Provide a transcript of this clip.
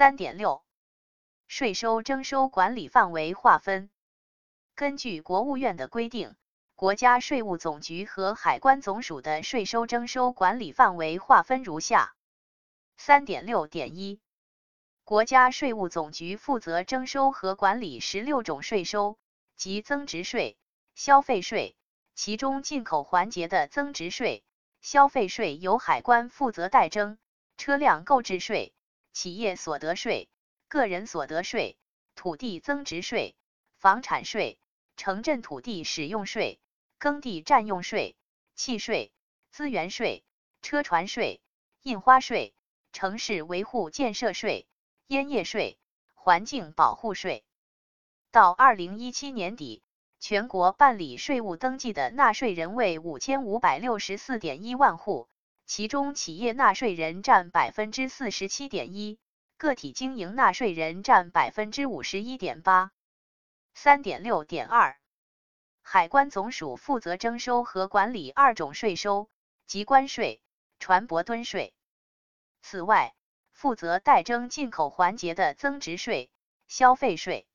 三点六，税收征收管理范围划分。根据国务院的规定，国家税务总局和海关总署的税收征收管理范围划分如下：三点六点一，国家税务总局负责征收和管理十六种税收及增值税、消费税，其中进口环节的增值税、消费税由海关负责代征，车辆购置税、企业所得税、个人所得税、土地增值税、房产税。城镇土地使用税、耕地占用税、契税、资源税、车船税、印花税、城市维护建设税、烟叶税、环境保护税。到二零一七年底，全国办理税务登记的纳税人为五千五百六十四点一万户，其中企业纳税人占百分之四十七点一，个体经营纳税人占百分之五十一点八。三点六点二，海关总署负责征收和管理二种税收，即关税、船舶吨税。此外，负责代征进口环节的增值税、消费税。